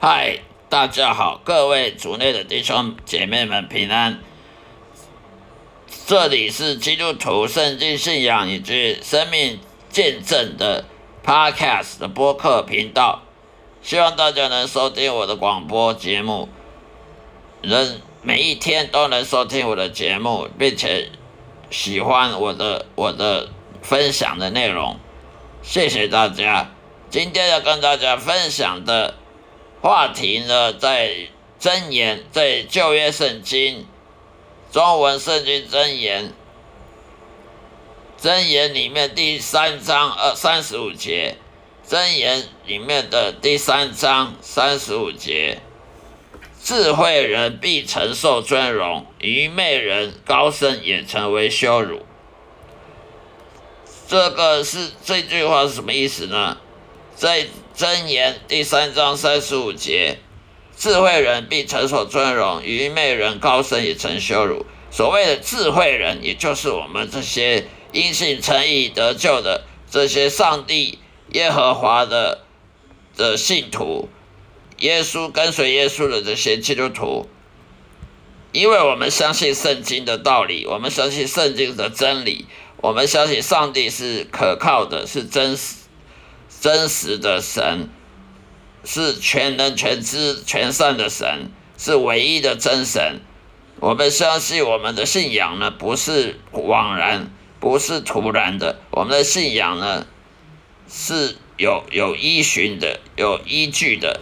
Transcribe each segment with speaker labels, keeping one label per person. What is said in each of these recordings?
Speaker 1: 嗨，大家好，各位族内的弟兄姐妹们平安。这里是基督徒圣经信仰以及生命见证的 Podcast 的播客频道，希望大家能收听我的广播节目，能每一天都能收听我的节目，并且喜欢我的我的分享的内容。谢谢大家。今天要跟大家分享的。话题呢，在箴言，在旧约圣经，中文圣经箴言，箴言里面第三章二三十五节，箴言里面的第三章三十五节，智慧人必承受尊荣，愚昧人高升也成为羞辱。这个是这句话是什么意思呢？在箴言第三章三十五节，智慧人必承受尊荣，愚昧人高升也成羞辱。所谓的智慧人，也就是我们这些因信称义得救的这些上帝耶和华的的信徒，耶稣跟随耶稣的这些基督徒，因为我们相信圣经的道理，我们相信圣经的真理，我们相信上帝是可靠的，是真实。真实的神是全能、全知、全善的神，是唯一的真神。我们相信我们的信仰呢，不是枉然，不是徒然的。我们的信仰呢，是有有依循的，有依据的。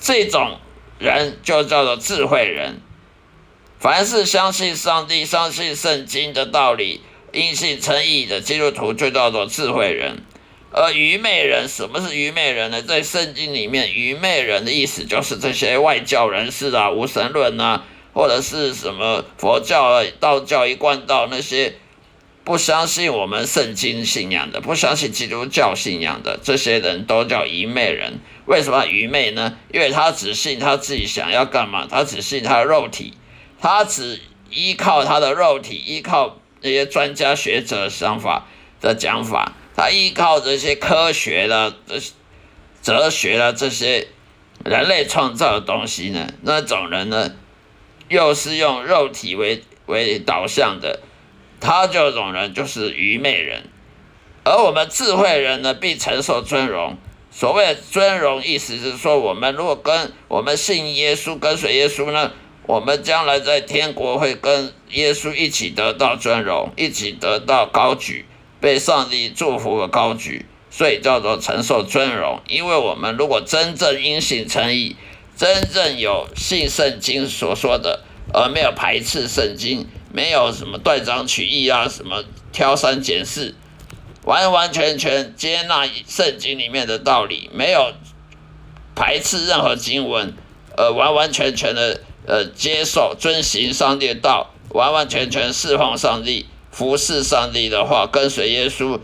Speaker 1: 这种人就叫做智慧人。凡是相信上帝、相信圣经的道理、因信称义的基督徒，就叫做智慧人。而愚昧人，什么是愚昧人呢？在圣经里面，愚昧人的意思就是这些外教人士啊、无神论啊，或者是什么佛教啊、道教一贯道那些不相信我们圣经信仰的、不相信基督教信仰的这些人都叫愚昧人。为什么愚昧呢？因为他只信他自己想要干嘛，他只信他的肉体，他只依靠他的肉体，依靠那些专家学者想法的讲法。他依靠这些科学的、这哲学的这些人类创造的东西呢，那种人呢，又是用肉体为为导向的，他这种人就是愚昧人。而我们智慧人呢，必承受尊荣。所谓尊荣，意思是说，我们如果跟我们信耶稣、跟随耶稣呢，我们将来在天国会跟耶稣一起得到尊荣，一起得到高举。被上帝祝福和高举，所以叫做承受尊荣。因为我们如果真正因信称义，真正有信圣经所说的，而没有排斥圣经，没有什么断章取义啊，什么挑三拣四，完完全全接纳圣经里面的道理，没有排斥任何经文，呃，完完全全的呃接受遵行上帝的道，完完全全侍奉上帝。服侍上帝的话，跟随耶稣，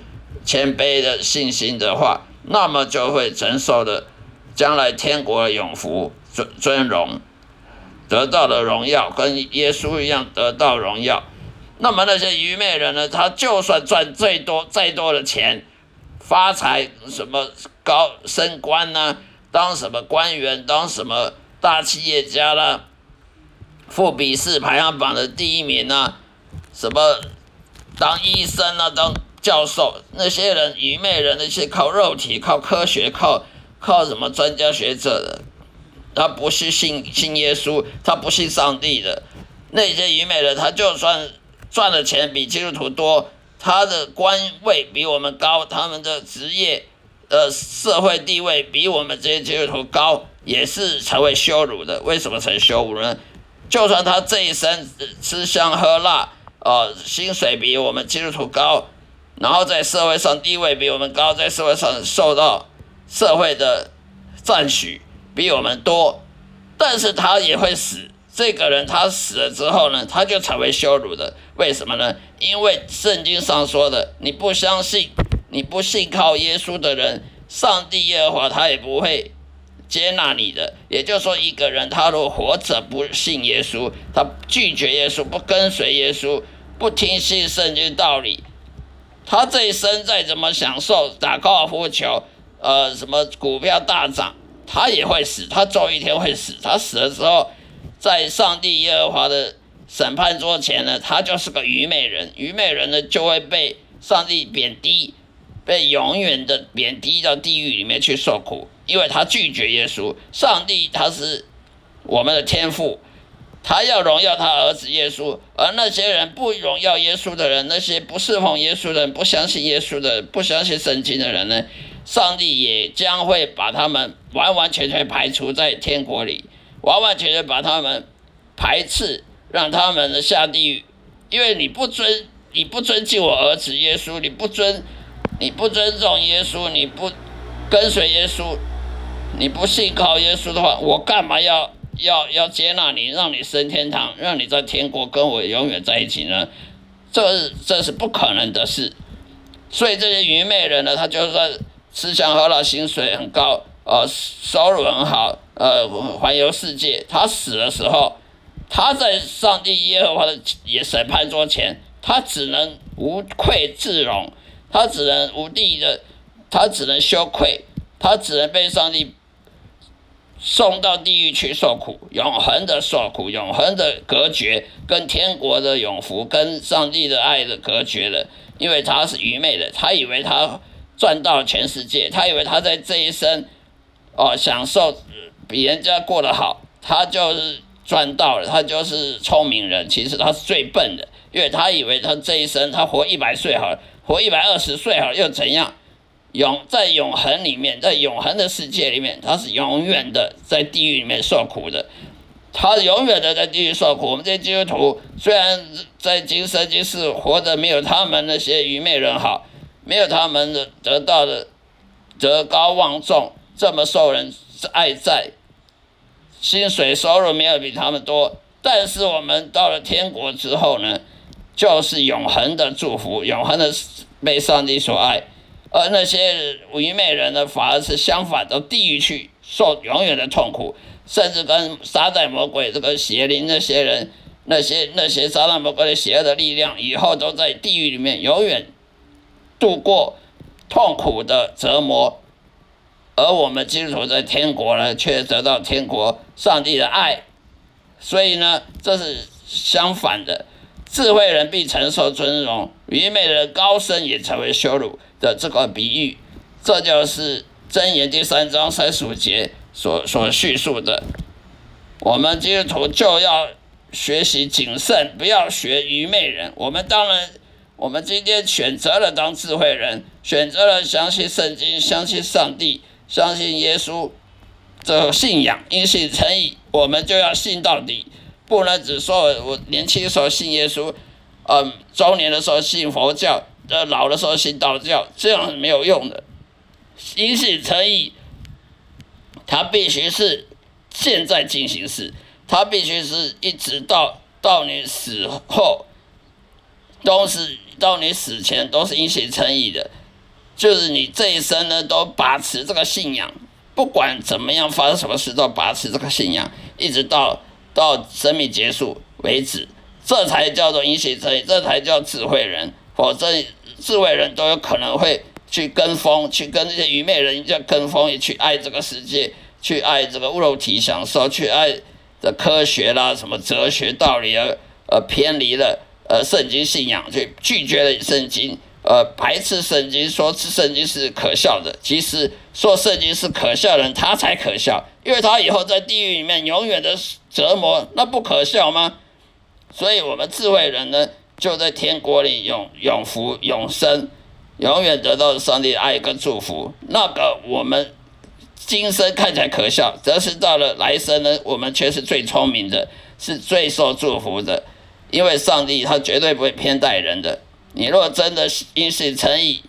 Speaker 1: 谦卑的信心的话，那么就会承受的将来天国的永福尊尊荣，得到的荣耀跟耶稣一样得到荣耀。那么那些愚昧人呢？他就算赚最多再多的钱，发财什么高升官呢？当什么官员，当什么大企业家啦，富比士排行榜的第一名呢？什么？当医生啊，当教授，那些人愚昧人，那些靠肉体、靠科学、靠靠什么专家学者的，他不是信信耶稣，他不信上帝的那些愚昧人，他就算赚的钱比基督徒多，他的官位比我们高，他们的职业呃社会地位比我们这些基督徒高，也是成为羞辱的。为什么成羞辱呢？就算他这一生吃香喝辣。呃，薪水比我们基督徒高，然后在社会上地位比我们高，在社会上受到社会的赞许比我们多，但是他也会死。这个人他死了之后呢，他就成为羞辱的。为什么呢？因为圣经上说的，你不相信，你不信靠耶稣的人，上帝耶和华他也不会。接纳你的，也就是说，一个人他如果活着不信耶稣，他拒绝耶稣，不跟随耶稣，不听信圣经道理，他这一生再怎么享受打高尔夫球，呃，什么股票大涨，他也会死，他总有一天会死。他死了之后，在上帝耶和华的审判桌前呢，他就是个愚昧人。愚昧人呢，就会被上帝贬低，被永远的贬低到地狱里面去受苦，因为他拒绝耶稣。上帝他是我们的天父。他要荣耀他儿子耶稣，而那些人不荣耀耶稣的人，那些不侍奉耶稣的人，不相信耶稣的人，不相信圣经的人呢？上帝也将会把他们完完全全排除在天国里，完完全全把他们排斥，让他们呢下地狱，因为你不尊，你不尊敬我儿子耶稣，你不尊，你不尊重耶稣，你不跟随耶稣，你不信靠耶稣的话，我干嘛要？要要接纳你，让你升天堂，让你在天国跟我永远在一起呢？这这是不可能的事。所以这些愚昧人呢，他就算吃香喝辣，薪水很高，呃，收入很好，呃，环游世界，他死的时候，他在上帝耶和华的审判桌前，他只能无愧自容，他只能无地的，他只能羞愧，他只能被上帝。送到地狱去受苦，永恒的受苦，永恒的隔绝，跟天国的永福，跟上帝的爱的隔绝了。因为他是愚昧的，他以为他赚到全世界，他以为他在这一生哦享受比人家过得好，他就是赚到了，他就是聪明人。其实他是最笨的，因为他以为他这一生他活一百岁好了，活一百二十岁好，又怎样？永在永恒里面，在永恒的世界里面，他是永远的在地狱里面受苦的，他永远的在地狱受苦。我们这些基督徒虽然在今生今世活得没有他们那些愚昧人好，没有他们的得到的德高望重，这么受人爱戴，薪水收入没有比他们多，但是我们到了天国之后呢，就是永恒的祝福，永恒的被上帝所爱。而那些愚昧人呢，反而是相反，到地狱去受永远的痛苦，甚至跟撒旦魔鬼这个邪灵那些人，那些那些撒旦魔鬼的邪恶的力量，以后都在地狱里面永远度过痛苦的折磨。而我们基督徒在天国呢，却得到天国上帝的爱。所以呢，这是相反的，智慧人必承受尊荣，愚昧人高升也成为羞辱。的这个比喻，这就是箴言第三章三十五节所所叙述的。我们基督徒就要学习谨慎，不要学愚昧人。我们当然，我们今天选择了当智慧人，选择了相信圣经，相信上帝，相信耶稣这信仰，因信称义，我们就要信到底，不能只说我年轻的时候信耶稣，嗯，中年的时候信佛教。呃，老的时候信道教，这样是没有用的。因信称义，它必须是现在进行时，它必须是一直到到你死后，都是到你死前都是因信称义的，就是你这一生呢都把持这个信仰，不管怎么样发生什么事都把持这个信仰，一直到到生命结束为止，这才叫做因信称义，这才叫智慧人，否则。智慧人都有可能会去跟风，去跟那些愚昧人一样跟风，也去爱这个世界，去爱这个肉体享受，去爱的科学啦，什么哲学道理啊，呃，偏离了呃圣经信仰，去拒绝了圣经，呃，排斥圣经，说圣经是可笑的。其实说圣经是可笑的人，他才可笑，因为他以后在地狱里面永远的折磨，那不可笑吗？所以我们智慧人呢，就在天国里永永福永生，永远得到上帝的爱跟祝福。那个我们今生看起来可笑，则是到了来生呢，我们却是最聪明的，是最受祝福的。因为上帝他绝对不会偏待人的。你若真的因信称义，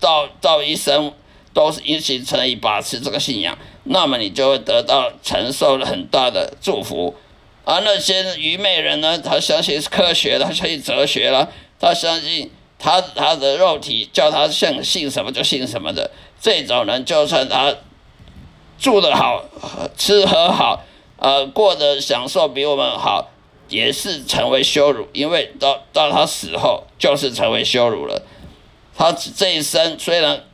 Speaker 1: 到到一生都是因信称义，把持这个信仰，那么你就会得到承受了很大的祝福。而那些愚昧人呢？他相信科学，他相信哲学了，他相信他他的肉体叫他信信什么就信什么的。这种人，就算他住得好，吃喝好，呃，过得享受比我们好，也是成为羞辱，因为到到他死后就是成为羞辱了。他这一生虽然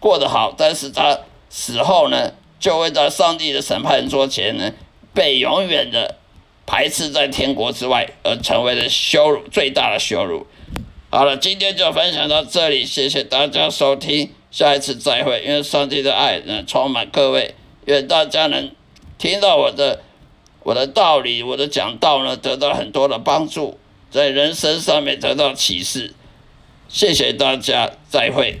Speaker 1: 过得好，但是他死后呢，
Speaker 2: 就会在上帝的审判桌前呢，被永远的排斥在天国之外，而成为了羞辱，最大的羞辱。好了，今天就分享到这里，谢谢大家收听，下一次再会。愿上帝的爱能充满各位，愿大家能听到我的我的道理，我的讲道呢，得到很多的帮助，在人生上面得到启示。谢谢大家，再会。